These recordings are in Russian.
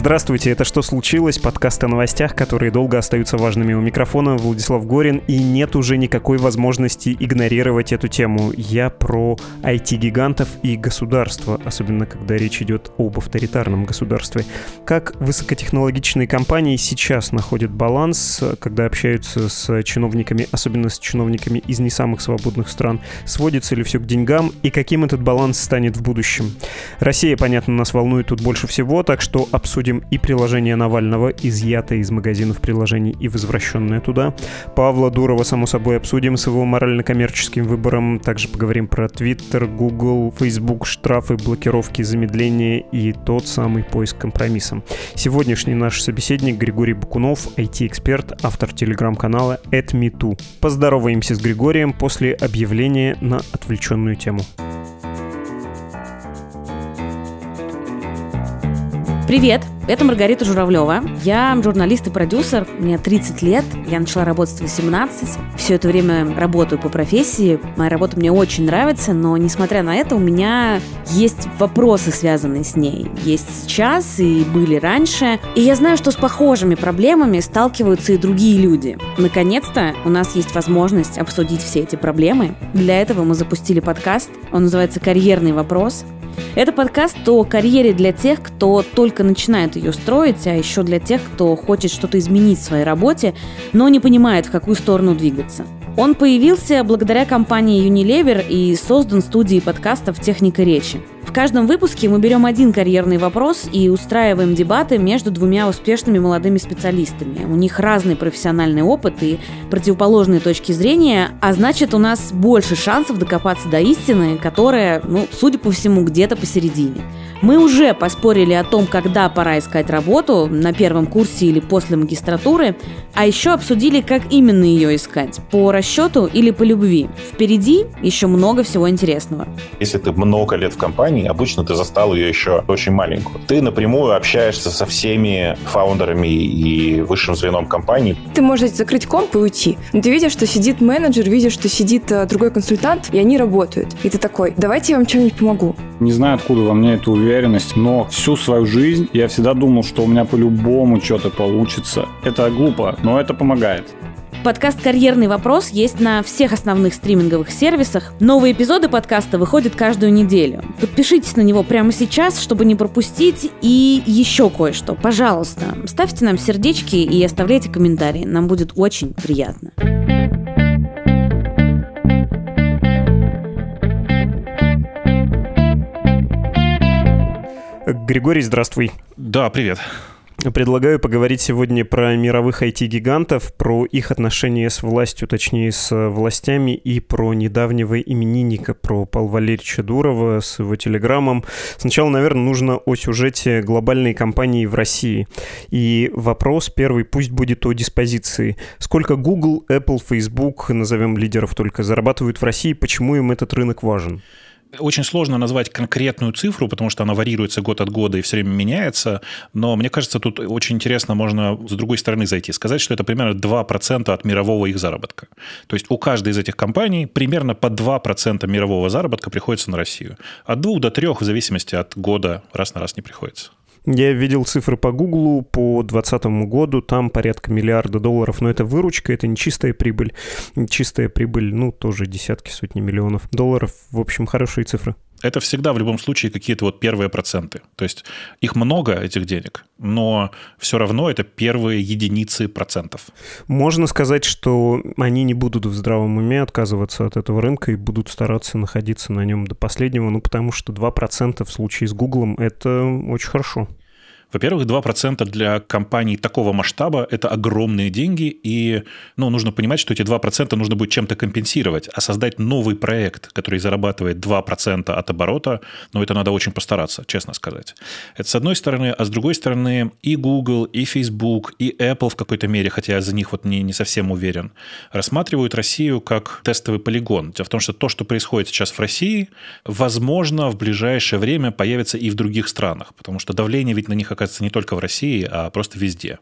Здравствуйте, это «Что случилось?» Подкаст о новостях, которые долго остаются важными. У микрофона Владислав Горин, и нет уже никакой возможности игнорировать эту тему. Я про IT-гигантов и государство, особенно когда речь идет об авторитарном государстве. Как высокотехнологичные компании сейчас находят баланс, когда общаются с чиновниками, особенно с чиновниками из не самых свободных стран, сводится ли все к деньгам, и каким этот баланс станет в будущем. Россия, понятно, нас волнует тут больше всего, так что обсудим обсудим и приложение Навального, изъятое из магазинов приложений и возвращенное туда. Павла Дурова, само собой, обсудим с его морально-коммерческим выбором. Также поговорим про Twitter, Google, Facebook, штрафы, блокировки, замедления и тот самый поиск компромиссом. Сегодняшний наш собеседник Григорий Бакунов, IT-эксперт, автор телеграм-канала AdMeToo. Поздороваемся с Григорием после объявления на отвлеченную тему. Привет! Это Маргарита Журавлева. Я журналист и продюсер. Мне 30 лет. Я начала работать в 18. Все это время работаю по профессии. Моя работа мне очень нравится, но, несмотря на это, у меня есть вопросы, связанные с ней. Есть сейчас и были раньше. И я знаю, что с похожими проблемами сталкиваются и другие люди. Наконец-то у нас есть возможность обсудить все эти проблемы. Для этого мы запустили подкаст. Он называется «Карьерный вопрос». Это подкаст о карьере для тех, кто только начинает ее строить, а еще для тех, кто хочет что-то изменить в своей работе, но не понимает, в какую сторону двигаться. Он появился благодаря компании Unilever и создан студией подкастов «Техника речи». В каждом выпуске мы берем один карьерный вопрос и устраиваем дебаты между двумя успешными молодыми специалистами. У них разный профессиональный опыт и противоположные точки зрения, а значит у нас больше шансов докопаться до истины, которая, ну, судя по всему, где-то посередине. Мы уже поспорили о том, когда пора искать работу, на первом курсе или после магистратуры, а еще обсудили, как именно ее искать, по расчету или по любви. Впереди еще много всего интересного. Если ты много лет в компании, обычно ты застал ее еще очень маленькую. Ты напрямую общаешься со всеми фаундерами и высшим звеном компании. Ты можешь закрыть комп и уйти. Но ты видишь, что сидит менеджер, видишь, что сидит э, другой консультант, и они работают. И ты такой, давайте я вам чем-нибудь помогу. Не знаю, откуда во мне эта уверенность, но всю свою жизнь я всегда думал, что у меня по-любому что-то получится. Это глупо, но это помогает. Подкаст «Карьерный вопрос» есть на всех основных стриминговых сервисах. Новые эпизоды подкаста выходят каждую неделю. Подпишитесь на него прямо сейчас, чтобы не пропустить. И еще кое-что. Пожалуйста, ставьте нам сердечки и оставляйте комментарии. Нам будет очень приятно. Григорий, здравствуй. Да, привет. Предлагаю поговорить сегодня про мировых IT-гигантов, про их отношения с властью, точнее с властями, и про недавнего именинника, про Павла Валерьевича Дурова с его телеграммом. Сначала, наверное, нужно о сюжете глобальной компании в России. И вопрос первый пусть будет о диспозиции. Сколько Google, Apple, Facebook, назовем лидеров только, зарабатывают в России, почему им этот рынок важен? Очень сложно назвать конкретную цифру, потому что она варьируется год от года и все время меняется. Но мне кажется, тут очень интересно можно с другой стороны зайти. Сказать, что это примерно 2% от мирового их заработка. То есть у каждой из этих компаний примерно по 2% мирового заработка приходится на Россию. От 2 до 3 в зависимости от года раз на раз не приходится. Я видел цифры по Гуглу по 2020 году, там порядка миллиарда долларов, но это выручка, это не чистая прибыль. Чистая прибыль, ну, тоже десятки, сотни миллионов долларов. В общем, хорошие цифры. Это всегда в любом случае какие-то вот первые проценты. То есть их много, этих денег, но все равно это первые единицы процентов. Можно сказать, что они не будут в здравом уме отказываться от этого рынка и будут стараться находиться на нем до последнего, ну потому что 2% в случае с Гуглом — это очень хорошо. Во-первых, 2% для компаний такого масштаба – это огромные деньги, и ну, нужно понимать, что эти 2% нужно будет чем-то компенсировать, а создать новый проект, который зарабатывает 2% от оборота, ну, это надо очень постараться, честно сказать. Это с одной стороны, а с другой стороны, и Google, и Facebook, и Apple в какой-то мере, хотя я за них вот не, не совсем уверен, рассматривают Россию как тестовый полигон. Дело в том, что то, что происходит сейчас в России, возможно, в ближайшее время появится и в других странах, потому что давление ведь на них оказывается не только в России, а просто везде.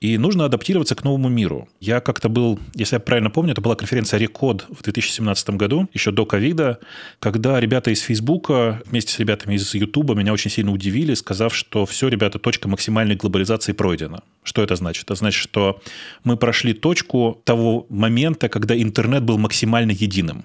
И нужно адаптироваться к новому миру. Я как-то был, если я правильно помню, это была конференция Рекод в 2017 году, еще до ковида, когда ребята из Фейсбука вместе с ребятами из Ютуба меня очень сильно удивили, сказав, что все, ребята, точка максимальной глобализации пройдена. Что это значит? Это значит, что мы прошли точку того момента, когда интернет был максимально единым.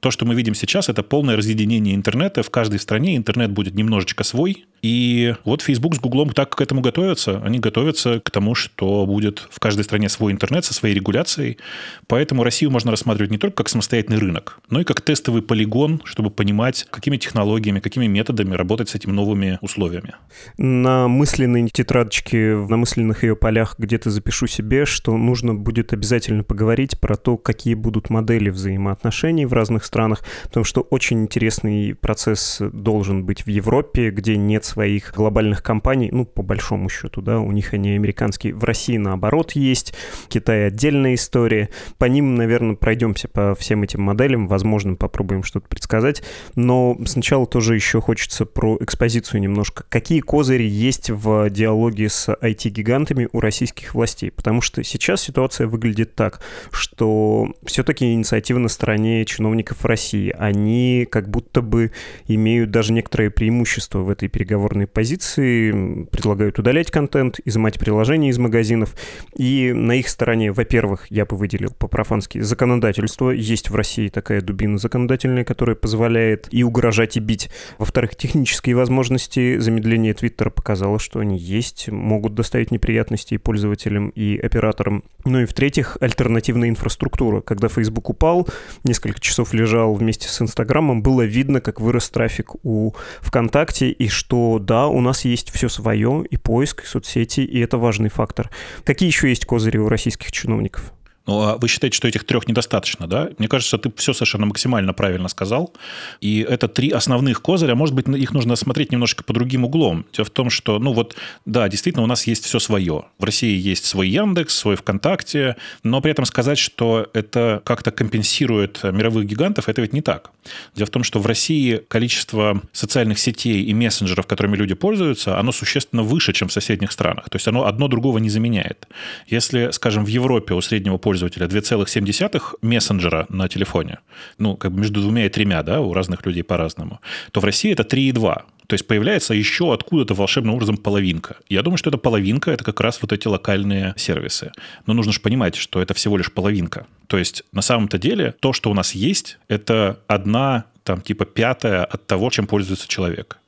То, что мы видим сейчас, это полное разъединение интернета. В каждой стране интернет будет немножечко свой. И вот Facebook с Гуглом так к этому готовятся. Они готовятся к тому, что будет в каждой стране свой интернет со своей регуляцией. Поэтому Россию можно рассматривать не только как самостоятельный рынок, но и как тестовый полигон, чтобы понимать, какими технологиями, какими методами работать с этими новыми условиями. На мысленной тетрадочке, на мысленных ее полях где-то запишу себе, что нужно будет обязательно поговорить про то, какие будут модели взаимоотношений в разных странах, потому что очень интересный процесс должен быть в Европе, где нет своих глобальных компаний, ну, по большому счету, да, у них они американские. В России, наоборот, есть. Китай отдельная история. По ним, наверное, пройдемся по всем этим моделям, возможно, попробуем что-то предсказать. Но сначала тоже еще хочется про экспозицию немножко. Какие козыри есть в диалоге с IT-гигантами у российских властей? Потому что сейчас ситуация выглядит так, что все-таки инициатива на стороне чиновников России. Они как будто бы имеют даже некоторое преимущество в этой переговорной позиции, предлагают удалять контент, изымать приложения из магазинов. И на их стороне, во-первых, я бы выделил по-профански законодательство. Есть в России такая дубина законодательная, которая позволяет и угрожать, и бить. Во-вторых, технические возможности. Замедление Твиттера показало, что они есть, могут доставить неприятности и пользователям, и операторам. Ну и в-третьих, альтернативная инфраструктура. Когда Facebook упал, несколько часов лежал вместе с Инстаграмом, было видно, как вырос трафик у ВКонтакте, и что да, у нас есть все свое, и поиск, и соцсети, и это важный фактор. Какие еще есть козыри у российских чиновников? Ну, а вы считаете, что этих трех недостаточно, да? Мне кажется, ты все совершенно максимально правильно сказал. И это три основных козыря. Может быть, их нужно смотреть немножко по другим углом. Дело в том, что, ну вот, да, действительно, у нас есть все свое. В России есть свой Яндекс, свой ВКонтакте, но при этом сказать, что это как-то компенсирует мировых гигантов, это ведь не так. Дело в том, что в России количество социальных сетей и мессенджеров, которыми люди пользуются, оно существенно выше, чем в соседних странах. То есть оно одно другого не заменяет. Если, скажем, в Европе у среднего пользователя пользователя 2,7 мессенджера на телефоне, ну, как бы между двумя и тремя, да, у разных людей по-разному, то в России это 3,2. То есть появляется еще откуда-то волшебным образом половинка. Я думаю, что эта половинка – это как раз вот эти локальные сервисы. Но нужно же понимать, что это всего лишь половинка. То есть на самом-то деле то, что у нас есть, это одна там типа пятая от того, чем пользуется человек.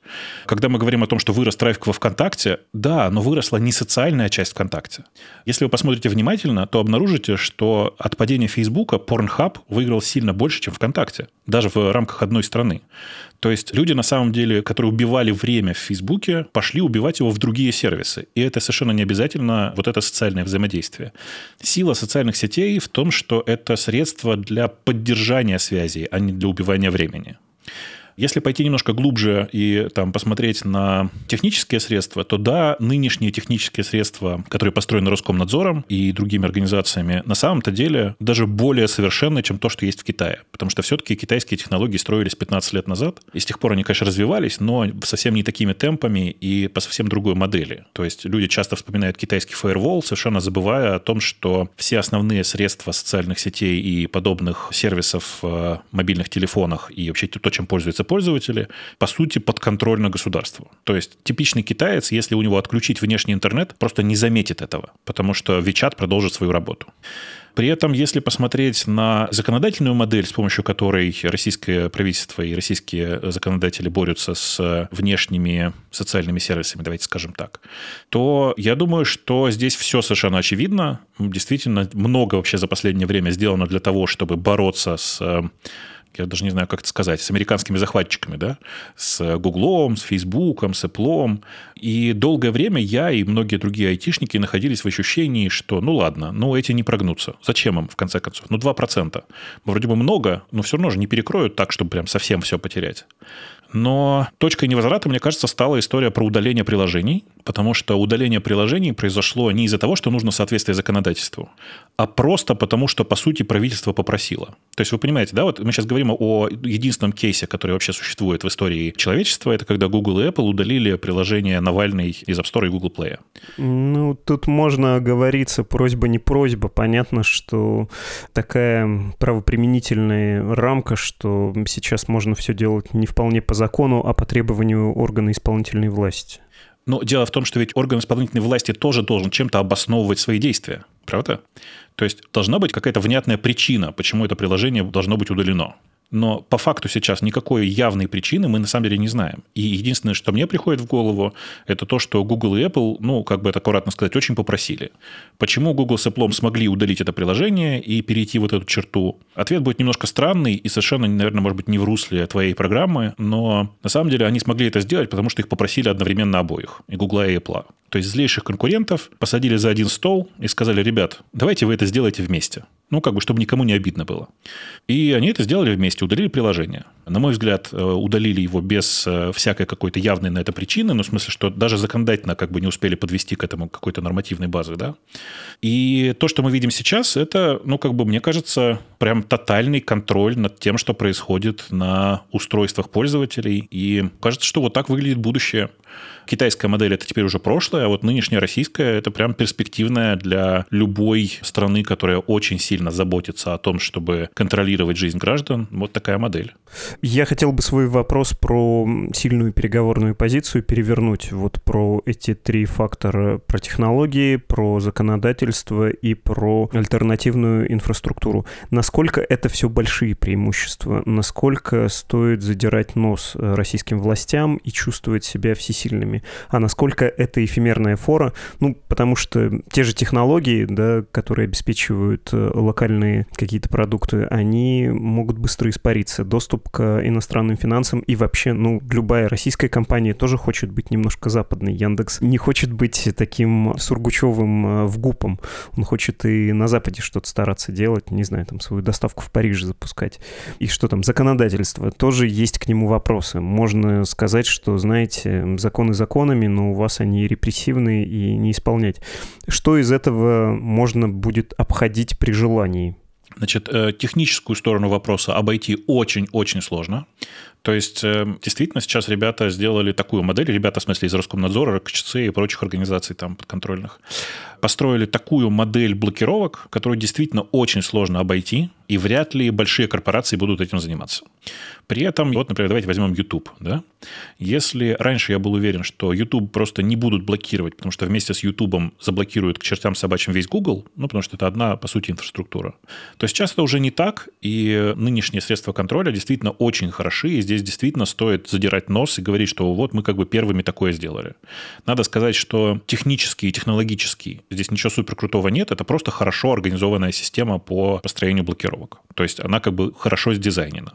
Когда мы говорим о том, что вырос трафик во ВКонтакте, да, но выросла не социальная часть ВКонтакте. Если вы посмотрите внимательно, то обнаружите, что от падения Фейсбука Pornhub выиграл сильно больше, чем ВКонтакте, даже в рамках одной страны. То есть люди, на самом деле, которые убивали время в Фейсбуке, пошли убивать его в другие сервисы. И это совершенно не обязательно вот это социальное взаимодействие. Сила социальных сетей в том, что это средство для поддержания связей, а не для убивания времени. Если пойти немножко глубже и там посмотреть на технические средства, то да, нынешние технические средства, которые построены Роскомнадзором и другими организациями, на самом-то деле даже более совершенны, чем то, что есть в Китае. Потому что все-таки китайские технологии строились 15 лет назад, и с тех пор они, конечно, развивались, но совсем не такими темпами и по совсем другой модели. То есть люди часто вспоминают китайский фаервол, совершенно забывая о том, что все основные средства социальных сетей и подобных сервисов в мобильных телефонах и вообще то, чем пользуются пользователи, по сути, подконтрольно государству. То есть типичный китаец, если у него отключить внешний интернет, просто не заметит этого, потому что WeChat продолжит свою работу. При этом, если посмотреть на законодательную модель, с помощью которой российское правительство и российские законодатели борются с внешними социальными сервисами, давайте скажем так, то я думаю, что здесь все совершенно очевидно. Действительно, много вообще за последнее время сделано для того, чтобы бороться с я даже не знаю, как это сказать, с американскими захватчиками, да, с Гуглом, с Фейсбуком, с Apple. И долгое время я и многие другие айтишники находились в ощущении, что, ну ладно, ну эти не прогнутся. Зачем им, в конце концов? Ну 2%. Вроде бы много, но все равно же не перекроют так, чтобы прям совсем все потерять. Но точкой невозврата, мне кажется, стала история про удаление приложений, потому что удаление приложений произошло не из-за того, что нужно соответствие законодательству, а просто потому, что, по сути, правительство попросило. То есть вы понимаете, да, вот мы сейчас говорим о единственном кейсе, который вообще существует в истории человечества, это когда Google и Apple удалили приложение Навальный из App Store и Google Play. Ну, тут можно оговориться, просьба не просьба. Понятно, что такая правоприменительная рамка, что сейчас можно все делать не вполне по закону, а по требованию органа исполнительной власти. Но дело в том, что ведь орган исполнительной власти тоже должен чем-то обосновывать свои действия, правда? То есть должна быть какая-то внятная причина, почему это приложение должно быть удалено. Но по факту сейчас никакой явной причины мы на самом деле не знаем. И единственное, что мне приходит в голову, это то, что Google и Apple, ну, как бы это аккуратно сказать, очень попросили. Почему Google с Apple смогли удалить это приложение и перейти вот эту черту? Ответ будет немножко странный и совершенно, наверное, может быть, не в русле твоей программы, но на самом деле они смогли это сделать, потому что их попросили одновременно обоих, и Google и Apple. То есть злейших конкурентов посадили за один стол и сказали, ребят, давайте вы это сделаете вместе. Ну, как бы, чтобы никому не обидно было. И они это сделали вместе, удалили приложение. На мой взгляд, э, удалили его без э, всякой какой-то явной на это причины, ну, в смысле, что даже законодательно как бы не успели подвести к этому какой-то нормативной базы, да. И то, что мы видим сейчас, это, ну, как бы, мне кажется, прям тотальный контроль над тем, что происходит на устройствах пользователей. И кажется, что вот так выглядит будущее китайская модель это теперь уже прошлое, а вот нынешняя российская это прям перспективная для любой страны, которая очень сильно заботится о том, чтобы контролировать жизнь граждан. Вот такая модель. Я хотел бы свой вопрос про сильную переговорную позицию перевернуть. Вот про эти три фактора. Про технологии, про законодательство и про альтернативную инфраструктуру. Насколько это все большие преимущества? Насколько стоит задирать нос российским властям и чувствовать себя всесильными? а насколько это эфемерная фора, ну, потому что те же технологии, да, которые обеспечивают э, локальные какие-то продукты, они могут быстро испариться. Доступ к иностранным финансам и вообще, ну, любая российская компания тоже хочет быть немножко западной. Яндекс не хочет быть таким Сургучевым э, в гупом. Он хочет и на Западе что-то стараться делать, не знаю, там свою доставку в Париж запускать. И что там, законодательство, тоже есть к нему вопросы. Можно сказать, что, знаете, законы закон законами, но у вас они репрессивные и не исполнять. Что из этого можно будет обходить при желании? Значит, э, техническую сторону вопроса обойти очень-очень сложно. То есть, э, действительно, сейчас ребята сделали такую модель, ребята, в смысле, из Роскомнадзора, РКЧЦ и прочих организаций там подконтрольных, построили такую модель блокировок, которую действительно очень сложно обойти, и вряд ли большие корпорации будут этим заниматься. При этом, вот, например, давайте возьмем YouTube. Да? Если раньше я был уверен, что YouTube просто не будут блокировать, потому что вместе с YouTube заблокируют к чертям собачьим весь Google, ну, потому что это одна, по сути, инфраструктура, то сейчас это уже не так, и нынешние средства контроля действительно очень хороши, и здесь действительно стоит задирать нос и говорить, что вот мы как бы первыми такое сделали. Надо сказать, что технически и технологически здесь ничего супер крутого нет, это просто хорошо организованная система по построению блокировок. То есть она как бы хорошо сдизайнена.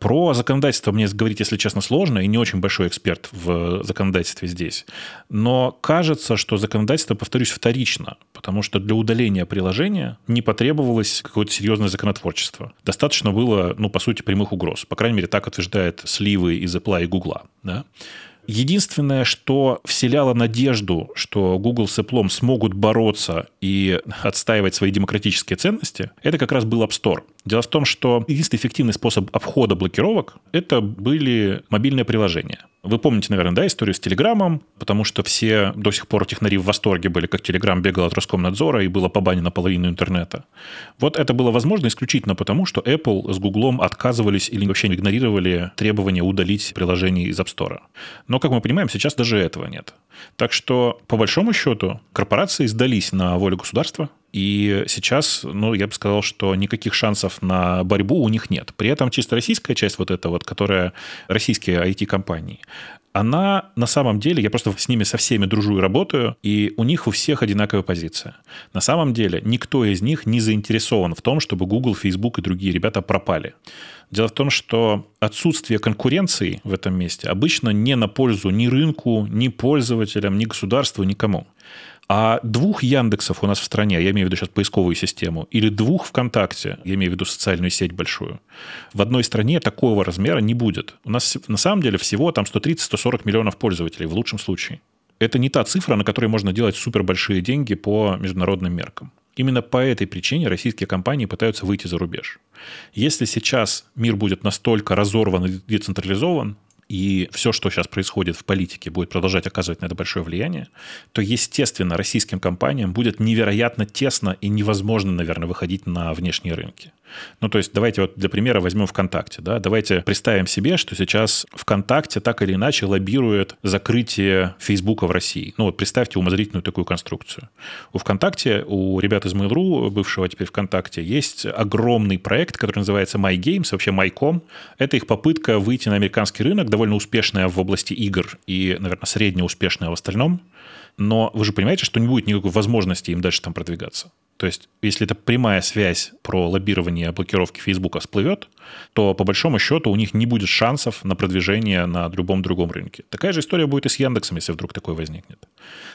Про законодательство мне говорить, если честно, сложно, и не очень большой эксперт в законодательстве здесь. Но кажется, что законодательство, повторюсь, вторично, потому что для удаления приложения не потребовалось какое-то серьезное законотворчество. Достаточно было, ну, по сути, прямых угроз. По крайней мере, так утверждает сливы из Apple и Google. Да? Единственное, что вселяло надежду, что Google с Apple смогут бороться и отстаивать свои демократические ценности, это как раз был App Store. Дело в том, что единственный эффективный способ обхода блокировок – это были мобильные приложения. Вы помните, наверное, да, историю с Телеграмом, потому что все до сих пор технари в восторге были, как Телеграм бегал от Роскомнадзора и было побанено половину интернета. Вот это было возможно исключительно потому, что Apple с Google отказывались или вообще игнорировали требования удалить приложение из App Store. Но, как мы понимаем, сейчас даже этого нет. Так что, по большому счету, корпорации сдались на волю государства, И сейчас, ну, я бы сказал, что никаких шансов на борьбу у них нет. При этом чисто российская часть вот эта вот, которая российские IT-компании, она на самом деле, я просто с ними со всеми дружу и работаю, и у них у всех одинаковая позиция. На самом деле никто из них не заинтересован в том, чтобы Google, Facebook и другие ребята пропали. Дело в том, что отсутствие конкуренции в этом месте обычно не на пользу ни рынку, ни пользователям, ни государству, никому. А двух Яндексов у нас в стране, я имею в виду сейчас поисковую систему, или двух ВКонтакте, я имею в виду социальную сеть большую, в одной стране такого размера не будет. У нас на самом деле всего там 130-140 миллионов пользователей в лучшем случае. Это не та цифра, на которой можно делать супер большие деньги по международным меркам. Именно по этой причине российские компании пытаются выйти за рубеж. Если сейчас мир будет настолько разорван и децентрализован, и все, что сейчас происходит в политике, будет продолжать оказывать на это большое влияние, то, естественно, российским компаниям будет невероятно тесно и невозможно, наверное, выходить на внешние рынки. Ну, то есть, давайте вот для примера возьмем ВКонтакте. Да? Давайте представим себе, что сейчас ВКонтакте так или иначе лоббирует закрытие Фейсбука в России. Ну, вот представьте умозрительную такую конструкцию. У ВКонтакте, у ребят из Mail.ru, бывшего теперь ВКонтакте, есть огромный проект, который называется MyGames, вообще MyCom. Это их попытка выйти на американский рынок, довольно успешная в области игр и, наверное, средне успешная в остальном. Но вы же понимаете, что не будет никакой возможности им дальше там продвигаться. То есть, если это прямая связь про лоббирование блокировки Фейсбука всплывет, то по большому счету у них не будет шансов на продвижение на любом другом рынке. Такая же история будет и с Яндексом, если вдруг такой возникнет.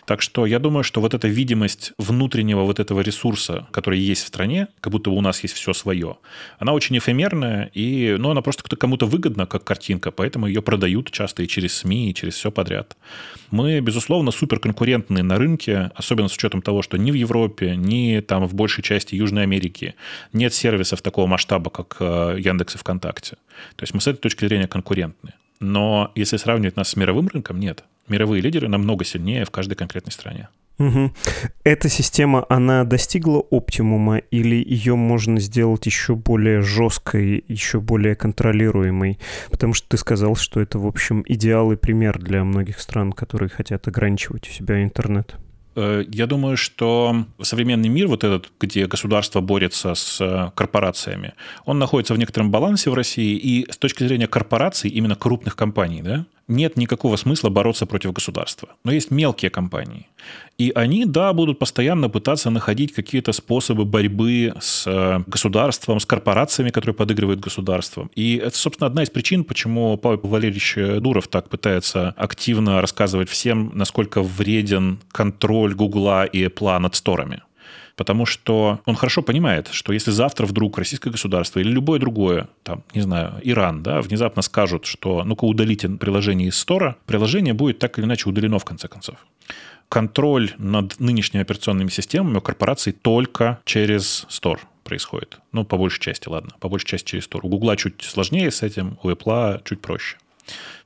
Так что я думаю, что вот эта видимость внутреннего вот этого ресурса, который есть в стране, как будто у нас есть все свое, она очень эфемерная, и ну, она просто кому-то выгодна, как картинка, поэтому ее продают часто и через СМИ, и через все подряд. Мы, безусловно, суперконкурентны на рынке, особенно с учетом того, что ни в Европе, ни там там в большей части Южной Америки нет сервисов такого масштаба, как э, Яндекс и ВКонтакте. То есть мы с этой точки зрения конкурентны. Но если сравнивать нас с мировым рынком, нет. Мировые лидеры намного сильнее в каждой конкретной стране. Угу. Эта система, она достигла оптимума или ее можно сделать еще более жесткой, еще более контролируемой? Потому что ты сказал, что это, в общем, идеал и пример для многих стран, которые хотят ограничивать у себя интернет. Э, я думаю, что современный мир, вот этот, где государство борется с э, корпорациями, он находится в некотором балансе в России, и с точки зрения корпораций, именно крупных компаний, да, нет никакого смысла бороться против государства. Но есть мелкие компании. И они, да, будут постоянно пытаться находить какие-то способы борьбы с э, государством, с корпорациями, которые подыгрывают государством. И это, собственно, одна из причин, почему Павел Валерьевич Дуров так пытается активно рассказывать всем, насколько вреден контроль Гугла и Apple над сторами потому что он хорошо понимает, что если завтра вдруг российское государство или любое другое, там, не знаю, Иран, да, внезапно скажут, что ну-ка удалите приложение из стора, приложение будет так или иначе удалено в конце концов контроль над нынешними операционными системами у корпораций только через Store происходит. Ну, по большей части, ладно, по большей части через Store. У Гугла чуть сложнее с этим, у Apple чуть проще.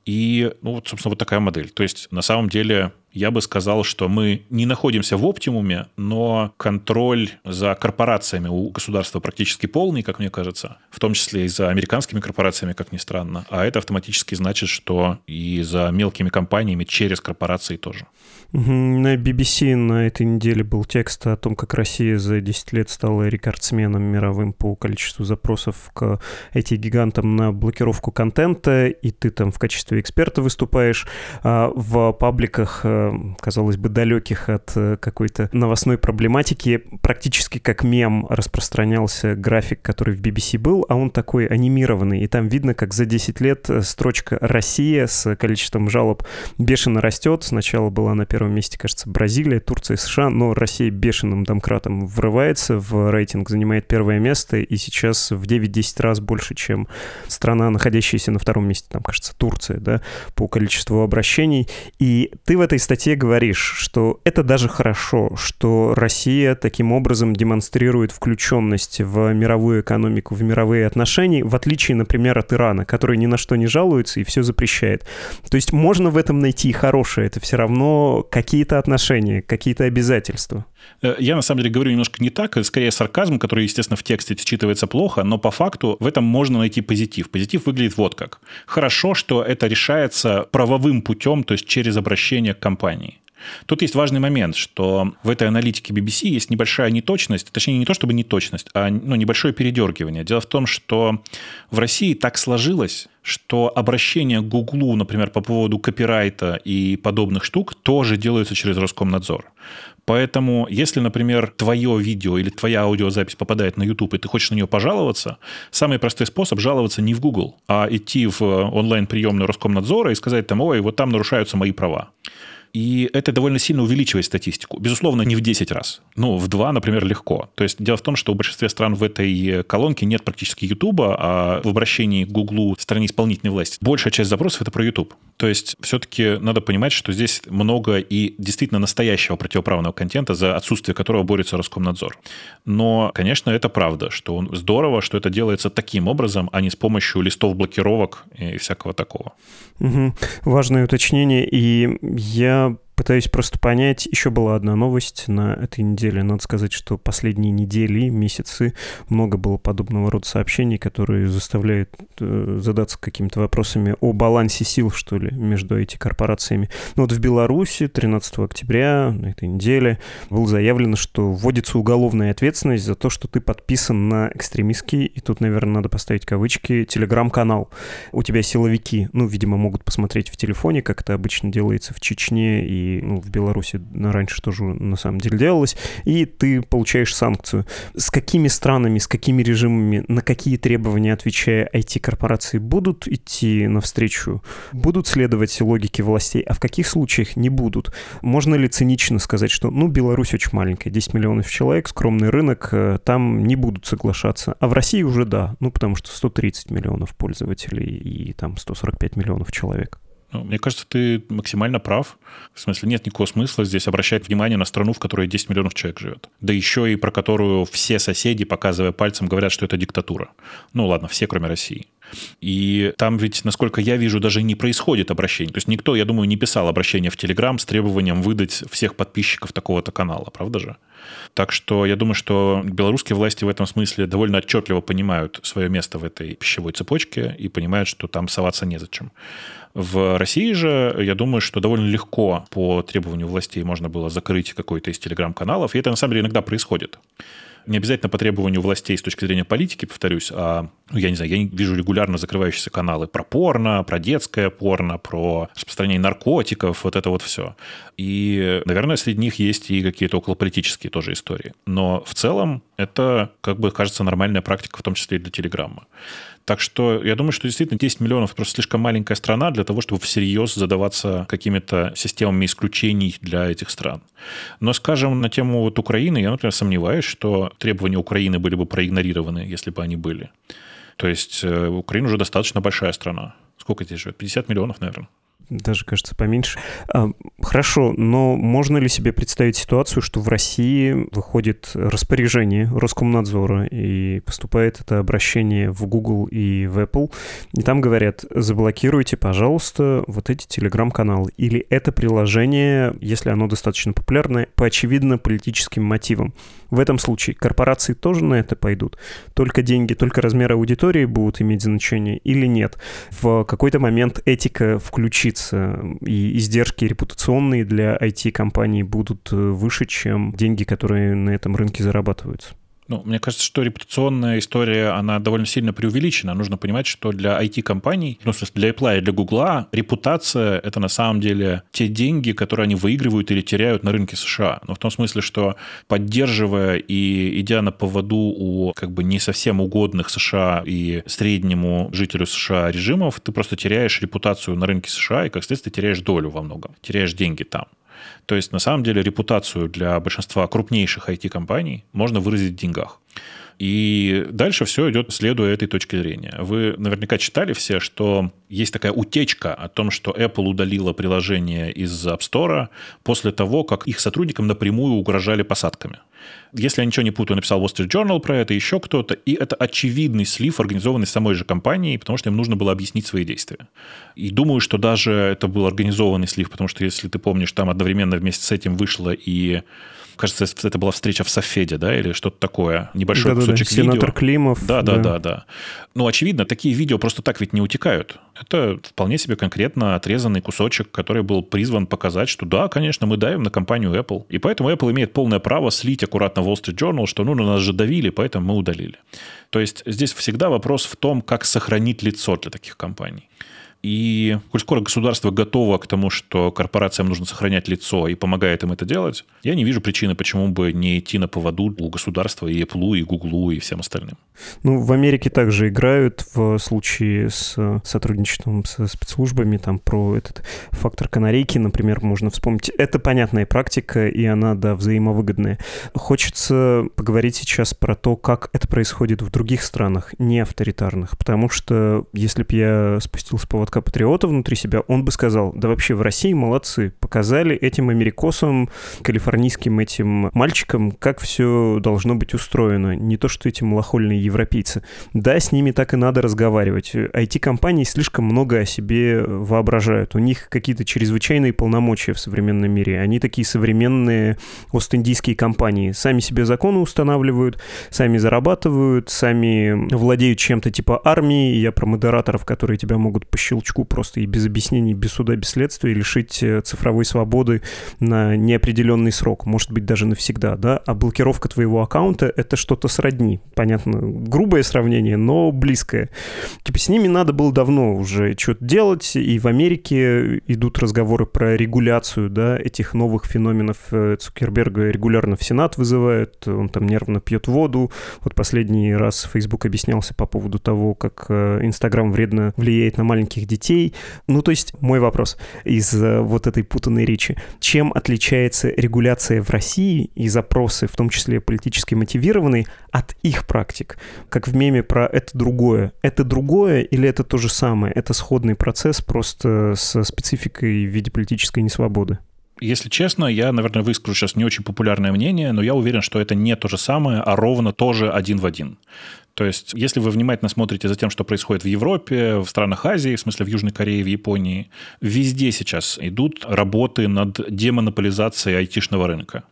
И, ну, вот, собственно, вот такая модель. То есть, на самом деле, я бы сказал, что мы не находимся в оптимуме, но контроль за корпорациями у государства практически полный, как мне кажется, в том числе и за американскими корпорациями, как ни странно. А это автоматически значит, что и за мелкими компаниями через корпорации тоже. На BBC на этой неделе был текст о том, как Россия за 10 лет стала рекордсменом мировым по количеству запросов к IT-гигантам на блокировку контента, и ты там в качестве эксперта выступаешь. А в пабликах, э, казалось бы, далеких от э, какой-то новостной проблематики, практически как мем распространялся график, который в BBC был, а он такой анимированный, и там видно, как за 10 лет строчка «Россия» с количеством жалоб бешено растет. Сначала была на первом месте, кажется, Бразилия, Турция, США, но Россия бешеным домкратом врывается в рейтинг, занимает первое место, и сейчас в 9-10 раз больше, чем страна, находящаяся на втором месте, там, кажется, Турция, да, по количеству обращений. И ты в этой статье говоришь, что это даже хорошо, что Россия таким образом демонстрирует включенность в мировую экономику, в мировые отношения, в отличие, например, от Ирана, который ни на что не жалуется и все запрещает. То есть можно в этом найти хорошее, это все равно какие-то отношения, какие-то обязательства. Э, я, на самом деле, говорю немножко не так, скорее сарказм, который, естественно, в тексте считывается плохо, но по факту в этом можно найти позитив. Позитив выглядит вот как. Хорошо, что это решается правовым путем, то есть через обращение к компании. Тут есть важный момент, что в этой аналитике BBC есть небольшая неточность, точнее, не то чтобы неточность, а ну, небольшое передергивание. Дело в том, что в России так сложилось, что обращения к Гуглу, например, по поводу копирайта и подобных штук тоже делаются через Роскомнадзор. Поэтому, если, например, твое видео или твоя аудиозапись попадает на YouTube, и ты хочешь на нее пожаловаться, самый простой способ жаловаться не в Google, а идти в онлайн-приемную Роскомнадзора и сказать там, ой, вот там нарушаются мои права. И это довольно сильно увеличивает статистику. Безусловно, не в 10 раз. Ну, в 2, например, легко. То есть дело в том, что в большинстве стран в этой колонке нет практически YouTube, а в обращении к Google стороне исполнительной власти большая часть запросов это про YouTube. То есть все-таки надо понимать, что здесь много и действительно настоящего противоправного контента, за отсутствие которого борется Роскомнадзор. Но, конечно, это правда, что здорово, что это делается таким образом, а не с помощью листов блокировок и всякого такого. Угу. Важное уточнение. И я пытаюсь просто понять. Еще была одна новость на этой неделе. Надо сказать, что последние недели, месяцы много было подобного рода сообщений, которые заставляют э, задаться какими-то вопросами о балансе сил, что ли, между этими корпорациями. Ну вот в Беларуси 13 октября на этой неделе было заявлено, что вводится уголовная ответственность за то, что ты подписан на экстремистский, и тут, наверное, надо поставить кавычки, телеграм-канал. У тебя силовики, ну, видимо, могут посмотреть в телефоне, как это обычно делается в Чечне и ну, в Беларуси раньше тоже на самом деле делалось, и ты получаешь санкцию. С какими странами, с какими режимами, на какие требования, отвечая IT-корпорации, будут идти навстречу, будут следовать логике властей, а в каких случаях не будут? Можно ли цинично сказать, что, ну, Беларусь очень маленькая, 10 миллионов человек, скромный рынок, э, там не будут соглашаться, а в России уже да, ну, потому что 130 миллионов пользователей и там 145 миллионов человек. Ну, мне кажется, ты максимально прав. В смысле, нет никакого смысла здесь обращать внимание на страну, в которой 10 миллионов человек живет. Да еще и про которую все соседи, показывая пальцем, говорят, что это диктатура. Ну ладно, все, кроме России. И там ведь, насколько я вижу, даже не происходит обращение. То есть никто, я думаю, не писал обращение в Телеграм с требованием выдать всех подписчиков такого-то канала, правда же? Так что я думаю, что белорусские власти в этом смысле довольно отчетливо понимают свое место в этой пищевой цепочке и понимают, что там соваться незачем. В России же, я думаю, что довольно легко по требованию властей можно было закрыть какой-то из телеграм-каналов, и это на самом деле иногда происходит не обязательно по требованию властей с точки зрения политики, повторюсь, а, ну, я не знаю, я вижу регулярно закрывающиеся каналы про порно, про детское порно, про распространение наркотиков, вот это вот все. И, наверное, среди них есть и какие-то околополитические тоже истории. Но в целом это, как бы, кажется, нормальная практика, в том числе и для Телеграма. Так что я думаю, что действительно 10 миллионов просто слишком маленькая страна для того, чтобы всерьез задаваться какими-то системами исключений для этих стран. Но, скажем, на тему вот Украины, я, например, сомневаюсь, что требования Украины были бы проигнорированы, если бы они были. То есть э, Украина уже достаточно большая страна. Сколько здесь живет? 50 миллионов, наверное даже, кажется, поменьше. А, хорошо, но можно ли себе представить ситуацию, что в России выходит распоряжение Роскомнадзора и поступает это обращение в Google и в Apple, и там говорят, заблокируйте, пожалуйста, вот эти телеграм-каналы. Или это приложение, если оно достаточно популярное, по очевидно политическим мотивам. В этом случае корпорации тоже на это пойдут? Только деньги, только размер аудитории будут иметь значение или нет? В какой-то момент этика включится, и издержки репутационные для IT-компаний будут э, выше, чем деньги, которые на этом рынке зарабатываются. Ну, мне кажется, что репутационная история, она довольно сильно преувеличена. Нужно понимать, что для IT-компаний, ну, в смысле, для Apple и для Google, репутация — это на самом деле те деньги, которые они выигрывают или теряют на рынке США. Но в том смысле, что поддерживая и идя на поводу у как бы не совсем угодных США и среднему жителю США режимов, ты просто теряешь репутацию на рынке США и, как следствие, теряешь долю во многом, теряешь деньги там. То есть, на самом деле, репутацию для большинства крупнейших IT-компаний можно выразить в деньгах. И дальше все идет, следуя этой точке зрения. Вы наверняка читали все, что есть такая утечка о том, что Apple удалила приложение из App Store после того, как их сотрудникам напрямую угрожали посадками. Если я ничего не путаю, написал Wall Street Journal про это, еще кто-то, и это очевидный слив, организованный самой же компанией, потому что им нужно было объяснить свои действия. И думаю, что даже это был организованный слив, потому что, если ты помнишь, там одновременно вместе с этим вышло и кажется, это была встреча в Софеде, да, или что-то такое, небольшой да, кусочек да, да. видео. Сенатор Климов. Да, да, да, да, да. Ну, очевидно, такие видео просто так ведь не утекают. Это вполне себе конкретно отрезанный кусочек, который был призван показать, что да, конечно, мы давим на компанию Apple. И поэтому Apple имеет полное право слить аккуратно Wall Street Journal, что ну, на нас же давили, поэтому мы удалили. То есть здесь всегда вопрос в том, как сохранить лицо для таких компаний. И коль скоро государство готово к тому, что корпорациям нужно сохранять лицо и помогает им это делать, я не вижу причины, почему бы не идти на поводу у государства и Apple, и Google, и всем остальным. Ну, в Америке также играют в случае с сотрудничеством со спецслужбами, там про этот фактор канарейки, например, можно вспомнить. Это понятная практика, и она, да, взаимовыгодная. Хочется поговорить сейчас про то, как это происходит в других странах, не авторитарных, потому что если бы я спустился по поводка патриота внутри себя, он бы сказал, да вообще в России молодцы, показали этим америкосам, калифорнийским этим мальчикам, как все должно быть устроено. Не то, что эти малохольные европейцы. Да, с ними так и надо разговаривать. IT-компании слишком много о себе воображают. У них какие-то чрезвычайные полномочия в современном мире. Они такие современные ост-индийские компании. Сами себе законы устанавливают, сами зарабатывают, сами владеют чем-то типа армии. Я про модераторов, которые тебя могут по щелчку просто и без объяснений, без суда, без следствия лишить э, цифровой свободы на неопределенный срок, может быть, даже навсегда, да, а блокировка твоего аккаунта — это что-то сродни. Понятно, грубое сравнение, но близкое. Типа с ними надо было давно уже что-то делать, и в Америке идут разговоры про регуляцию, да, этих новых феноменов. Э, Цукерберга регулярно в Сенат вызывают, он там нервно пьет воду. Вот последний раз Facebook объяснялся по поводу того, как э, Инстаграм вредно влияет на маленьких детей. Ну, то есть мой вопрос из э, вот этой путанной речи. Чем отличается регуляция в России и запросы, в том числе политически мотивированные, от их практик? Как в меме про «это другое». Это другое или это то же самое? Это сходный процесс, просто со спецификой в виде политической несвободы? Если честно, я, наверное, выскажу сейчас не очень популярное мнение, но я уверен, что это не то же самое, а ровно тоже один в один. То есть, если вы внимательно смотрите за тем, что происходит в Европе, в странах Азии, в смысле в Южной Корее, в Японии, везде сейчас идут работы над демонополизацией айтишного рынка.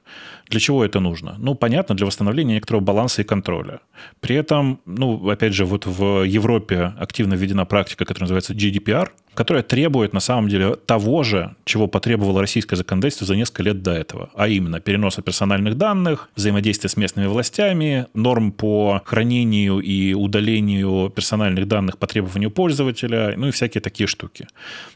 Для чего это нужно? Ну, понятно, для восстановления некоторого баланса и контроля. При этом, ну, опять же, вот в Европе активно введена практика, которая называется GDPR, которая требует на самом деле того же, чего потребовало российское законодательство за несколько лет до этого, а именно переноса персональных данных, взаимодействие с местными властями, норм по хранению и удалению персональных данных по требованию пользователя, ну и всякие такие штуки.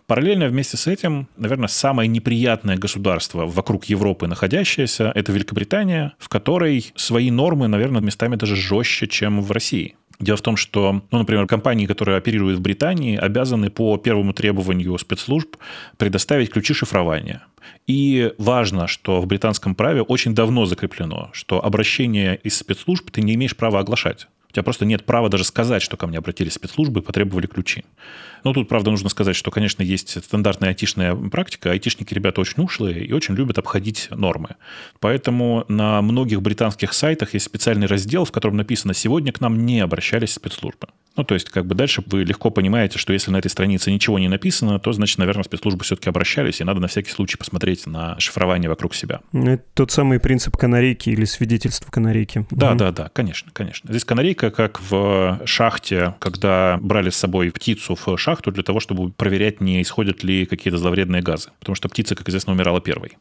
Параллельно вместе с этим, наверное, самое неприятное государство вокруг Европы находящееся – это Великобритания, в которой свои нормы, наверное, местами даже жестче, чем в России. Дело в том, что, ну, например, компании, которые оперируют в Британии, обязаны по первому требованию спецслужб предоставить ключи шифрования. И важно, что в британском праве очень давно закреплено, что обращение из спецслужб ты не имеешь права оглашать. У тебя просто нет права даже сказать, что ко мне обратились спецслужбы и потребовали ключи. Но тут, правда, нужно сказать, что, конечно, есть стандартная айтишная практика. Айтишники ребята очень ушлые и очень любят обходить нормы. Поэтому на многих британских сайтах есть специальный раздел, в котором написано «Сегодня к нам не обращались спецслужбы». Ну, то есть, как бы дальше вы легко понимаете, что если на этой странице ничего не написано, то, значит, наверное, спецслужбы все-таки обращались, и надо на всякий случай посмотреть на шифрование вокруг себя. Ну, это тот самый принцип канарейки или свидетельство канарейки. Да, угу. да, да, конечно, конечно. Здесь канарейка, как в шахте, когда брали с собой птицу в шахту для того, чтобы проверять, не исходят ли какие-то зловредные газы. Потому что птица, как известно, умирала первой.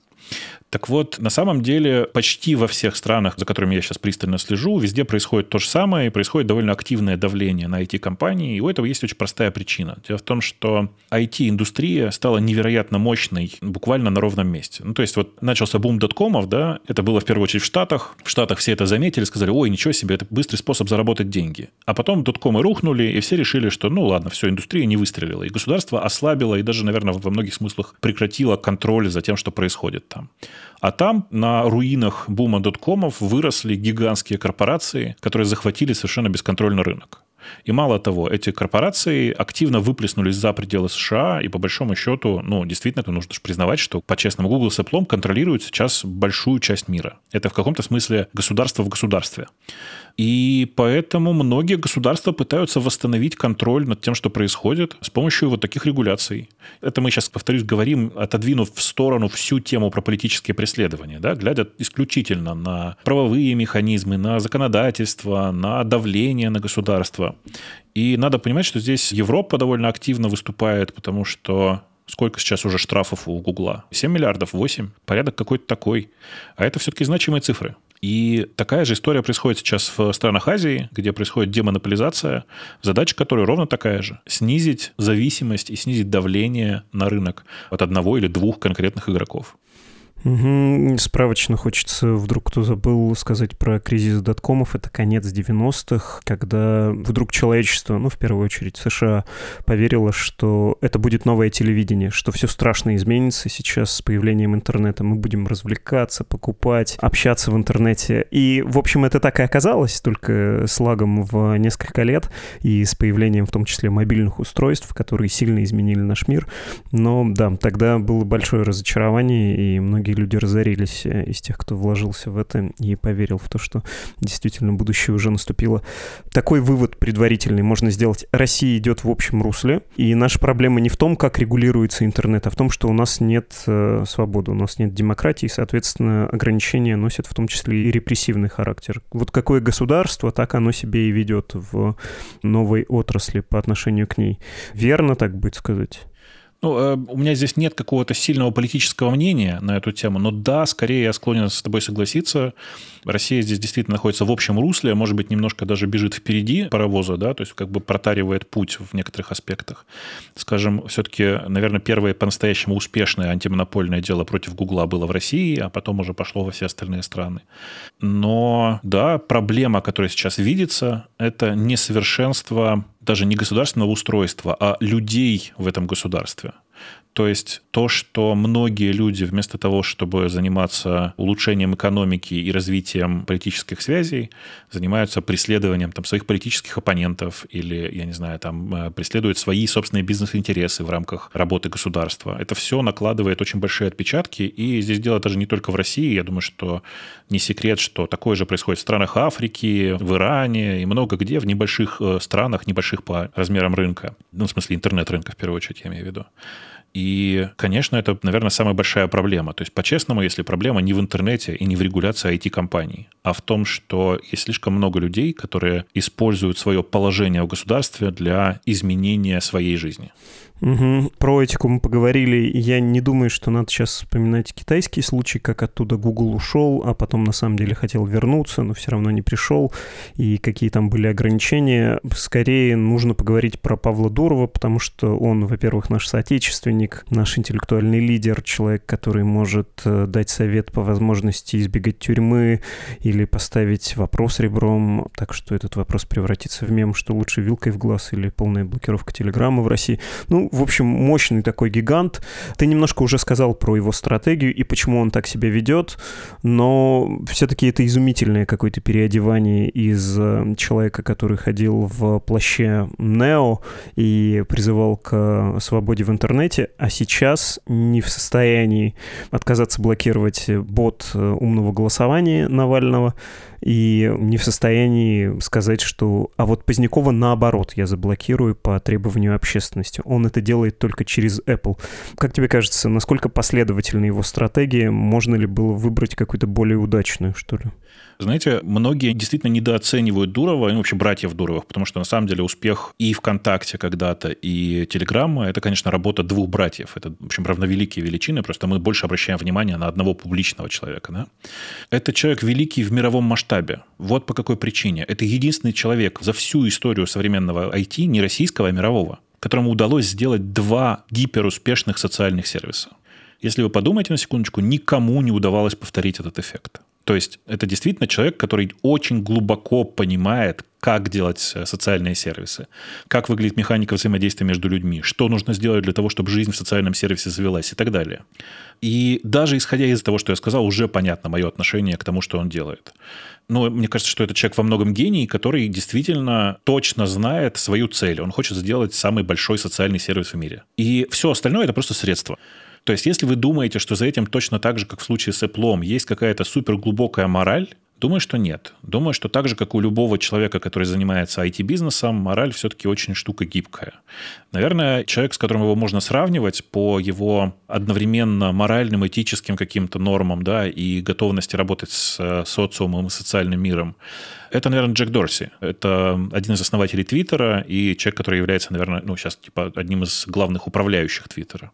Так вот, на самом деле, почти во всех странах, за которыми я сейчас пристально слежу, везде происходит то же самое, и происходит довольно активное давление на IT-компании, и у этого есть очень простая причина. Дело в том, что IT-индустрия стала невероятно мощной буквально на ровном месте. Ну, то есть вот начался бум доткомов, да, это было в первую очередь в Штатах, в Штатах все это заметили, сказали, ой, ничего себе, это быстрый способ заработать деньги. А потом доткомы рухнули, и все решили, что, ну ладно, все, индустрия не выстрелила, и государство ослабило, и даже, наверное, во многих смыслах прекратило контроль за тем, что происходит там. А там на руинах бума выросли гигантские корпорации, которые захватили совершенно бесконтрольно рынок. И мало того, эти корпорации активно выплеснулись за пределы США, и по большому счету, ну, действительно, это нужно же признавать, что по-честному Google с Apple контролирует сейчас большую часть мира. Это в каком-то смысле государство в государстве. И поэтому многие государства пытаются восстановить контроль над тем, что происходит, с помощью вот таких регуляций. Это мы сейчас, повторюсь, говорим, отодвинув в сторону всю тему про политические преследования, да, глядя исключительно на правовые механизмы, на законодательство, на давление на государство. И надо понимать, что здесь Европа довольно активно выступает, потому что Сколько сейчас уже штрафов у Гугла? 7 миллиардов, 8. Порядок какой-то такой. А это все-таки значимые цифры. И такая же история происходит сейчас в странах Азии, где происходит демонополизация, задача которой ровно такая же. Снизить зависимость и снизить давление на рынок от одного или двух конкретных игроков. Угу. Справочно хочется, вдруг кто забыл сказать про кризис доткомов. Это конец 90-х, когда вдруг человечество, ну, в первую очередь США, поверило, что это будет новое телевидение, что все страшно изменится сейчас с появлением интернета. Мы будем развлекаться, покупать, общаться в интернете. И, в общем, это так и оказалось, только с лагом в несколько лет и с появлением в том числе мобильных устройств, которые сильно изменили наш мир. Но да, тогда было большое разочарование, и многие многие люди разорились э, из тех, кто вложился в это и поверил в то, что действительно будущее уже наступило. Такой вывод предварительный можно сделать. Россия идет в общем русле, и наша проблема не в том, как регулируется интернет, а в том, что у нас нет э, свободы, у нас нет демократии, и, соответственно, ограничения носят в том числе и репрессивный характер. Вот какое государство, так оно себе и ведет в новой отрасли по отношению к ней. Верно так будет сказать? Ну, э, у меня здесь нет какого-то сильного политического мнения на эту тему, но да, скорее я склонен с тобой согласиться. Россия здесь действительно находится в общем русле, а может быть, немножко даже бежит впереди паровоза, да, то есть как бы протаривает путь в некоторых аспектах. Скажем, все-таки, наверное, первое по-настоящему успешное антимонопольное дело против Гугла было в России, а потом уже пошло во все остальные страны. Но, да, проблема, которая сейчас видится, это несовершенство даже не государственного устройства, а людей в этом государстве. То есть то, что многие люди вместо того, чтобы заниматься улучшением экономики и развитием политических связей, занимаются преследованием там, своих политических оппонентов или, я не знаю, там, э, преследуют свои собственные бизнес-интересы в рамках работы государства. Это все накладывает очень большие отпечатки, и здесь дело даже не только в России. Я думаю, что не секрет, что такое же происходит в странах Африки, в Иране и много где, в небольших э, странах, небольших по размерам рынка. Ну, в смысле, интернет-рынка, в первую очередь, я имею в виду. И, конечно, это, наверное, самая большая проблема. То есть, по-честному, если проблема не в интернете и не в регуляции IT-компаний, а в том, что есть слишком много людей, которые используют свое положение в государстве для изменения своей жизни. Угу. Про этику мы поговорили. Я не думаю, что надо сейчас вспоминать китайский случай, как оттуда Google ушел, а потом на самом деле хотел вернуться, но все равно не пришел, и какие там были ограничения. Скорее нужно поговорить про Павла Дурова, потому что он, во-первых, наш соотечественник, наш интеллектуальный лидер, человек, который может э, дать совет по возможности избегать тюрьмы или поставить вопрос ребром, так что этот вопрос превратится в мем, что лучше вилкой в глаз или полная блокировка телеграммы в России. Ну, в общем, мощный такой гигант. Ты немножко уже сказал про его стратегию и почему он так себя ведет, но все-таки это изумительное какое-то переодевание из э, человека, который ходил в плаще Нео и призывал к свободе в интернете, а сейчас не в состоянии отказаться блокировать бот э, умного голосования Навального, и не в состоянии сказать, что а вот Позднякова наоборот я заблокирую по требованию общественности. Он это делает только через Apple. Как тебе кажется, насколько последовательна его стратегия? Можно ли было выбрать какую-то более удачную, что ли? Знаете, многие действительно недооценивают Дурова, ну, вообще братьев Дуровых, потому что на самом деле успех и ВКонтакте когда-то, и Телеграмма – это, конечно, работа двух братьев. Это, в общем, равновеликие величины, просто мы больше обращаем внимание на одного публичного человека. Да? Это человек великий в мировом масштабе. Вот по какой причине. Это единственный человек за всю историю современного IT, не российского, а мирового, которому удалось сделать два гиперуспешных социальных сервиса. Если вы подумаете на секундочку, никому не удавалось повторить этот эффект. То есть это действительно человек, который очень глубоко понимает, как делать э, социальные сервисы, как выглядит механика взаимодействия между людьми, что нужно сделать для того, чтобы жизнь в социальном сервисе завелась и так далее. И даже исходя из того, что я сказал, уже понятно мое отношение к тому, что он делает. Но мне кажется, что это человек во многом гений, который действительно точно знает свою цель. Он хочет сделать самый большой социальный сервис в мире. И все остальное – это просто средство. То есть, если вы думаете, что за этим точно так же, как в случае с Apple, есть какая-то суперглубокая мораль, Думаю, что нет. Думаю, что так же, как у любого человека, который занимается IT-бизнесом, мораль все-таки очень штука гибкая. Наверное, человек, с которым его можно сравнивать по его одновременно моральным, этическим каким-то нормам, да, и готовности работать с э, социумом и социальным миром, это, наверное, Джек Дорси. Это один из основателей Твиттера и человек, который является, наверное, ну, сейчас типа одним из главных управляющих Твиттера.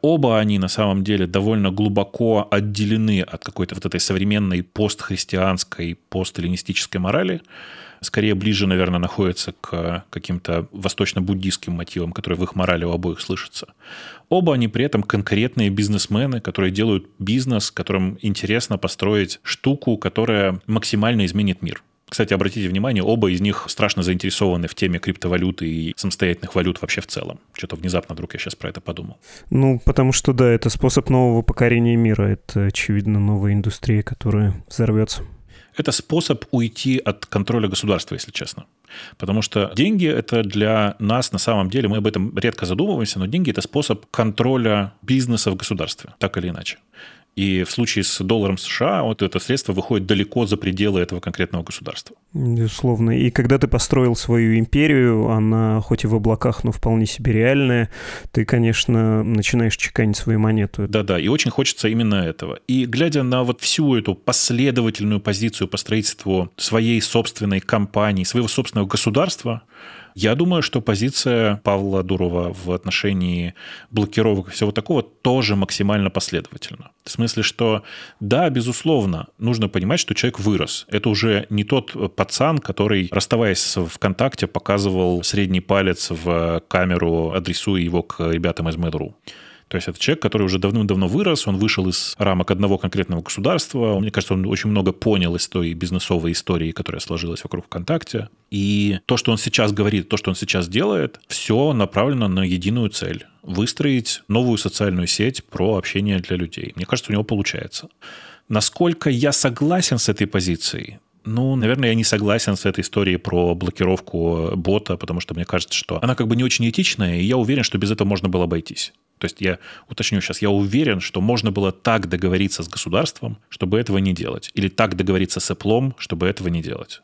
Оба они на самом деле довольно глубоко отделены от какой-то вот этой современной постхристианской, постэллинистической морали. Скорее ближе, наверное, находятся к каким-то восточно-буддийским мотивам, которые в их морали у обоих слышатся. Оба они при этом конкретные бизнесмены, которые делают бизнес, которым интересно построить штуку, которая максимально изменит мир. Кстати, обратите внимание, оба из них страшно заинтересованы в теме криптовалюты и самостоятельных валют вообще в целом. Что-то внезапно вдруг я сейчас про это подумал. Ну, потому что, да, это способ нового покорения мира. Это, очевидно, новая индустрия, которая взорвется. Это способ уйти от контроля государства, если честно. Потому что деньги – это для нас на самом деле, мы об этом редко задумываемся, но деньги – это способ контроля бизнеса в государстве, так или иначе. И в случае с долларом США вот это средство выходит далеко за пределы этого конкретного государства. Безусловно. И когда ты построил свою империю, она хоть и в облаках, но вполне себе реальная, ты, конечно, начинаешь чеканить свою монету. Да-да, и очень хочется именно этого. И глядя на вот всю эту последовательную позицию по строительству своей собственной компании, своего собственного государства, я думаю, что позиция Павла Дурова в отношении блокировок и всего такого тоже максимально последовательна. В смысле, что да, безусловно, нужно понимать, что человек вырос. Это уже не тот пацан, который, расставаясь с ВКонтакте, показывал средний палец в камеру, адресуя его к ребятам из Mail.ru. То есть это человек, который уже давным-давно вырос, он вышел из рамок одного конкретного государства. Мне кажется, он очень много понял из той бизнесовой истории, которая сложилась вокруг ВКонтакте. И то, что он сейчас говорит, то, что он сейчас делает, все направлено на единую цель – выстроить новую социальную сеть про общение для людей. Мне кажется, у него получается. Насколько я согласен с этой позицией, ну, наверное, я не согласен с этой историей про блокировку бота, потому что мне кажется, что она как бы не очень этичная, и я уверен, что без этого можно было обойтись. То есть я уточню сейчас, я уверен, что можно было так договориться с государством, чтобы этого не делать. Или так договориться с Apple, чтобы этого не делать.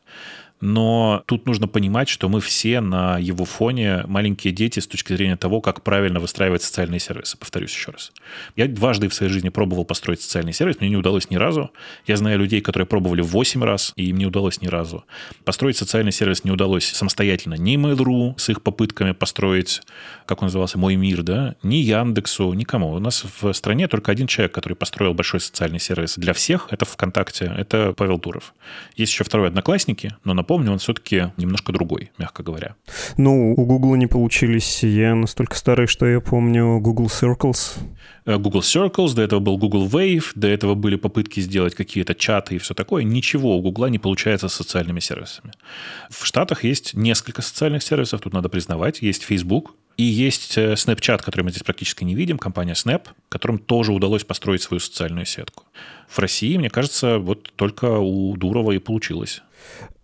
Но тут нужно понимать, что мы все на его фоне маленькие дети с точки зрения того, как правильно выстраивать социальные сервисы. Повторюсь еще раз. Я дважды в своей жизни пробовал построить социальный сервис, мне не удалось ни разу. Я знаю людей, которые пробовали 8 раз, и им не удалось ни разу. Построить социальный сервис не удалось самостоятельно ни Mail.ru с их попытками построить, как он назывался, «Мой мир», да, ни Яндексу, никому. У нас в стране только один человек, который построил большой социальный сервис для всех, это ВКонтакте, это Павел Дуров. Есть еще второй «Одноклассники», но напомню, помню, он все-таки немножко другой, мягко говоря. Ну, у Google не получились. Я настолько старый, что я помню Google Circles. Э, Google Circles, до этого был Google Wave, до этого были попытки сделать какие-то чаты и все такое. Ничего у Google не получается с социальными сервисами. В Штатах есть несколько социальных сервисов, тут надо признавать. Есть Facebook, и есть э, Snapchat, который мы здесь практически не видим, компания Snap, которым тоже удалось построить свою социальную сетку. В России, мне кажется, вот только у Дурова и получилось.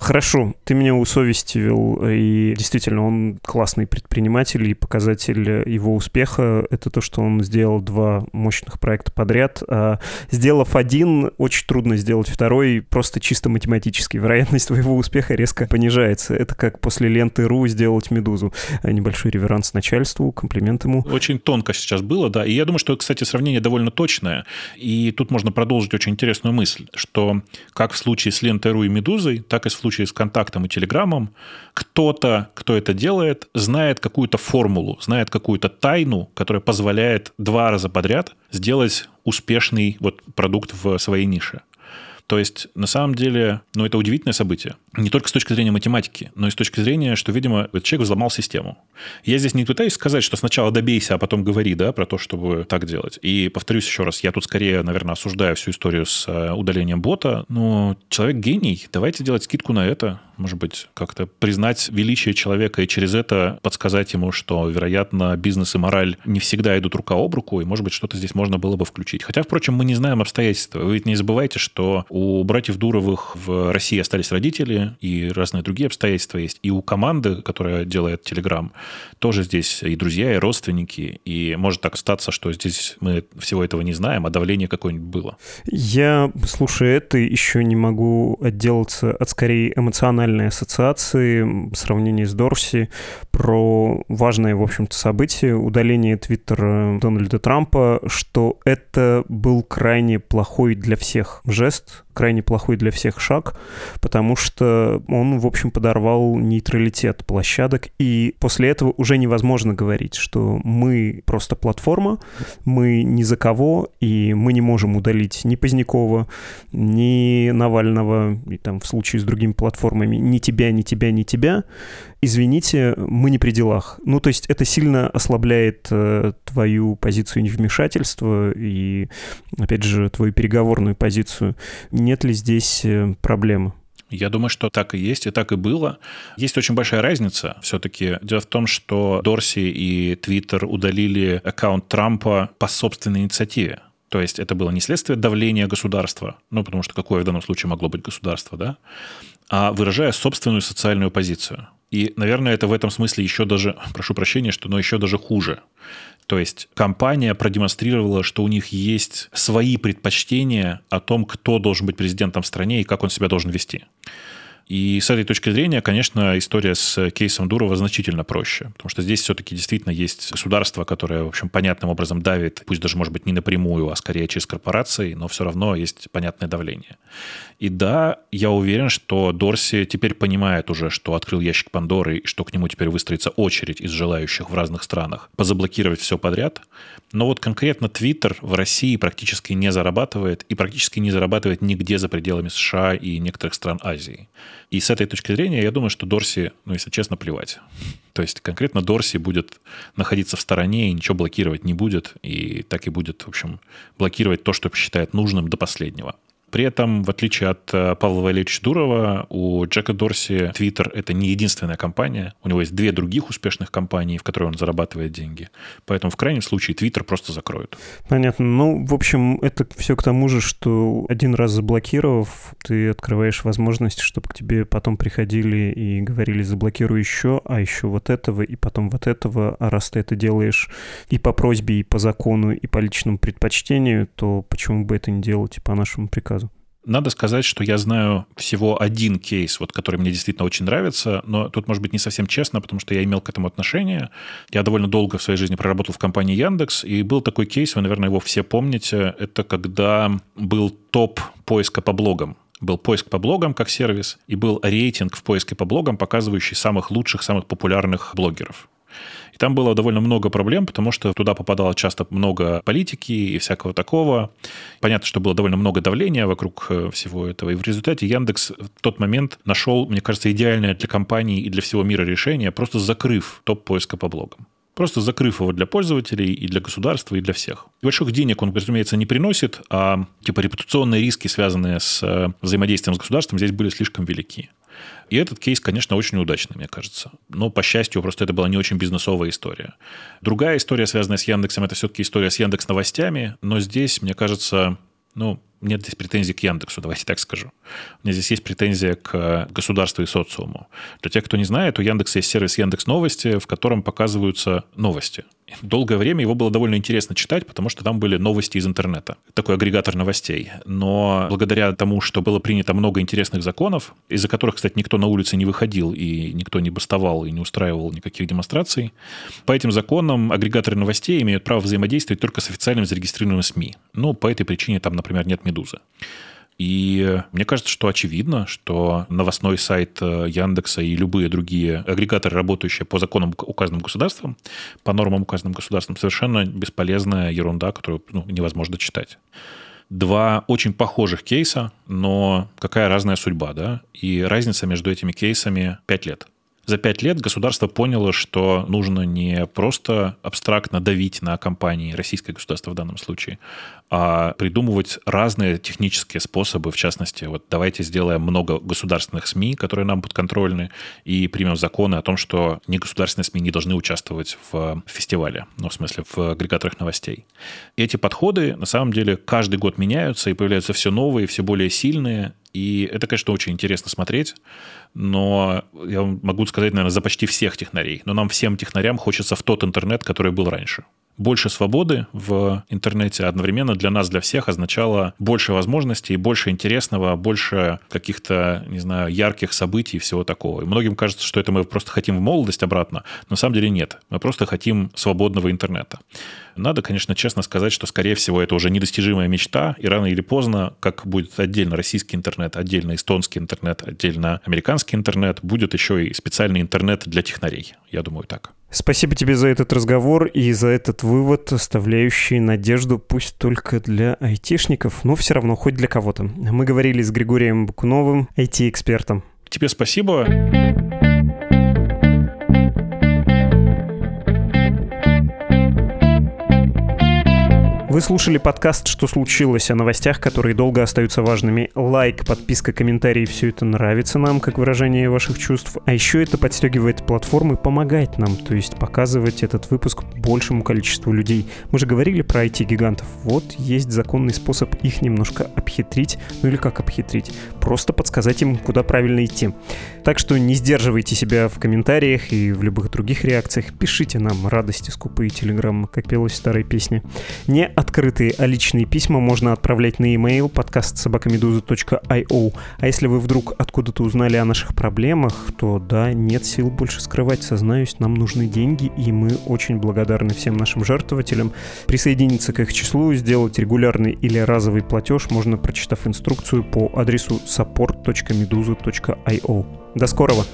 Хорошо, ты меня усовестивил, и действительно, он классный предприниматель, и показатель его успеха — это то, что он сделал два мощных проекта подряд. А сделав один, очень трудно сделать второй, просто чисто математически. Вероятность твоего успеха резко понижается. Это как после ленты .ру сделать «Медузу». Небольшой реверанс начальству, комплимент ему. Очень тонко сейчас было, да. И я думаю, что, кстати, сравнение довольно точное. И тут можно продолжить очень интересную мысль, что как в случае с лентой .ру и «Медузой», так и в случае с контактом и телеграммом, кто-то, кто это делает, знает какую-то формулу, знает какую-то тайну, которая позволяет два раза подряд сделать успешный вот продукт в своей нише. То есть, на самом деле, ну, это удивительное событие. Не только с точки зрения математики, но и с точки зрения, что, видимо, этот человек взломал систему. Я здесь не пытаюсь сказать, что сначала добейся, а потом говори, да, про то, чтобы так делать. И повторюсь еще раз, я тут скорее, наверное, осуждаю всю историю с э, удалением бота, но человек гений, давайте делать скидку на это может быть, как-то признать величие человека и через это подсказать ему, что, вероятно, бизнес и мораль не всегда идут рука об руку, и, может быть, что-то здесь можно было бы включить. Хотя, впрочем, мы не знаем обстоятельства. Вы ведь не забывайте, что у братьев Дуровых в России остались родители, и разные другие обстоятельства есть. И у команды, которая делает Telegram, тоже здесь и друзья, и родственники. И может так статься, что здесь мы всего этого не знаем, а давление какое-нибудь было. Я, слушая это, еще не могу отделаться от скорее эмоционального региональной ассоциации в сравнении с Дорси про важное, в общем-то, событие удаление твиттера Дональда Трампа, что это был крайне плохой для всех жест, крайне плохой для всех шаг, потому что он, в общем, подорвал нейтралитет площадок, и после этого уже невозможно говорить, что мы просто платформа, мы ни за кого, и мы не можем удалить ни Позднякова, ни Навального, и там в случае с другими платформами, ни тебя, ни тебя, ни тебя, извините, мы не при делах. Ну, то есть это сильно ослабляет э, твою позицию невмешательства и, опять же, твою переговорную позицию. Нет ли здесь э, проблемы? Я думаю, что так и есть, и так и было. Есть очень большая разница все-таки. Дело в том, что Дорси и Твиттер удалили аккаунт Трампа по собственной инициативе. То есть это было не следствие давления государства, ну, потому что какое в данном случае могло быть государство, да, а выражая собственную социальную позицию. И, наверное, это в этом смысле еще даже, прошу прощения, что, но еще даже хуже. То есть компания продемонстрировала, что у них есть свои предпочтения о том, кто должен быть президентом в стране и как он себя должен вести. И с этой точки зрения, конечно, история с кейсом Дурова значительно проще, потому что здесь все-таки действительно есть государство, которое, в общем, понятным образом давит, пусть даже, может быть, не напрямую, а скорее через корпорации, но все равно есть понятное давление. И да, я уверен, что Дорси теперь понимает уже, что открыл ящик Пандоры, и что к нему теперь выстроится очередь из желающих в разных странах позаблокировать все подряд. Но вот конкретно Твиттер в России практически не зарабатывает, и практически не зарабатывает нигде за пределами США и некоторых стран Азии. И с этой точки зрения я думаю, что Дорси, ну, если честно, плевать. То есть конкретно Дорси будет находиться в стороне и ничего блокировать не будет, и так и будет, в общем, блокировать то, что посчитает нужным до последнего. При этом, в отличие от э, Павла Валерьевича Дурова, у Джека Дорси Twitter — это не единственная компания. У него есть две других успешных компании, в которые он зарабатывает деньги. Поэтому в крайнем случае Twitter просто закроют. Понятно. Ну, в общем, это все к тому же, что один раз заблокировав, ты открываешь возможность, чтобы к тебе потом приходили и говорили, заблокируй еще, а еще вот этого, и потом вот этого. А раз ты это делаешь и по просьбе, и по закону, и по личному предпочтению, то почему бы это не делать и по нашему приказу? Надо сказать, что я знаю всего один кейс, вот, который мне действительно очень нравится, но тут, может быть, не совсем честно, потому что я имел к этому отношение. Я довольно долго в своей жизни проработал в компании Яндекс, и был такой кейс, вы, наверное, его все помните, это когда был топ поиска по блогам был поиск по блогам как сервис, и был рейтинг в поиске по блогам, показывающий самых лучших, самых популярных блогеров. Там было довольно много проблем, потому что туда попадало часто много политики и всякого такого. Понятно, что было довольно много давления вокруг э, всего этого. И в результате Яндекс в тот момент нашел, мне кажется, идеальное для компании и для всего мира решение, просто закрыв топ поиска по блогам просто закрыв его для пользователей и для государства, и для всех. Больших денег он, разумеется, не приносит, а типа репутационные риски, связанные с э, взаимодействием с государством, здесь были слишком велики. И этот кейс, конечно, очень удачный, мне кажется. Но, по счастью, просто это была не очень бизнесовая история. Другая история, связанная с Яндексом, это все-таки история с Яндекс новостями. Но здесь, мне кажется, ну, нет здесь претензий к Яндексу, давайте так скажу. У меня здесь есть претензия к государству и социуму. Для тех, кто не знает, у Яндекса есть сервис Яндекс Новости, в котором показываются новости. Долгое время его было довольно интересно читать, потому что там были новости из интернета. Такой агрегатор новостей. Но благодаря тому, что было принято много интересных законов, из-за которых, кстати, никто на улице не выходил и никто не бастовал и не устраивал никаких демонстраций, по этим законам агрегаторы новостей имеют право взаимодействовать только с официальным зарегистрированным СМИ. Ну, по этой причине там, например, нет «Медузы». И мне кажется, что очевидно, что новостной сайт э, Яндекса и любые другие агрегаторы, работающие по законам указанным государством, по нормам указанным государством, совершенно бесполезная ерунда, которую ну, невозможно читать. два очень похожих кейса, но какая разная судьба, да? И разница между этими кейсами 5 лет. За пять лет государство поняло, что нужно не просто абстрактно давить на компании, российское государство в данном случае, а придумывать разные технические способы, в частности, вот давайте сделаем много государственных СМИ, которые нам подконтрольны, и примем законы о том, что негосударственные СМИ не должны участвовать в фестивале, ну, в смысле, в агрегаторах новостей. Эти подходы, на самом деле, каждый год меняются и появляются все новые, все более сильные, и это, конечно, очень интересно смотреть, но я могу сказать, наверное, за почти всех технарей. Но нам всем технарям хочется в тот интернет, который был раньше больше свободы в интернете одновременно для нас, для всех означало больше возможностей, больше интересного, больше каких-то, не знаю, ярких событий и всего такого. И многим кажется, что это мы просто хотим в молодость обратно. На самом деле нет. Мы просто хотим свободного интернета. Надо, конечно, честно сказать, что, скорее всего, это уже недостижимая мечта, и рано или поздно, как будет отдельно российский интернет, отдельно эстонский интернет, отдельно американский интернет, будет еще и специальный интернет для технарей. Я думаю, так. Спасибо тебе за этот разговор и за этот вывод, оставляющий надежду пусть только для айтишников, но все равно хоть для кого-то. Мы говорили с Григорием Бакуновым, IT-экспертом. Тебе спасибо. Вы слушали подкаст «Что случилось?» о новостях, которые долго остаются важными. Лайк, подписка, комментарий – все это нравится нам, как выражение ваших чувств. А еще это подстегивает платформы помогать нам, то есть показывать этот выпуск большему количеству людей. Мы же говорили про IT-гигантов. Вот есть законный способ их немножко обхитрить. Ну или как обхитрить? Просто подсказать им, куда правильно идти. Так что не сдерживайте себя в комментариях и в любых других реакциях. Пишите нам радости, скупые телеграммы, как пелось в старой песне. Не открытые, а личные письма можно отправлять на e-mail подкаст. А если вы вдруг откуда-то узнали о наших проблемах, то да, нет сил больше скрывать, сознаюсь, нам нужны деньги, и мы очень благодарны всем нашим жертвователям. Присоединиться к их числу, сделать регулярный или разовый платеж можно, прочитав инструкцию по адресу support.meduza.io. До скорого!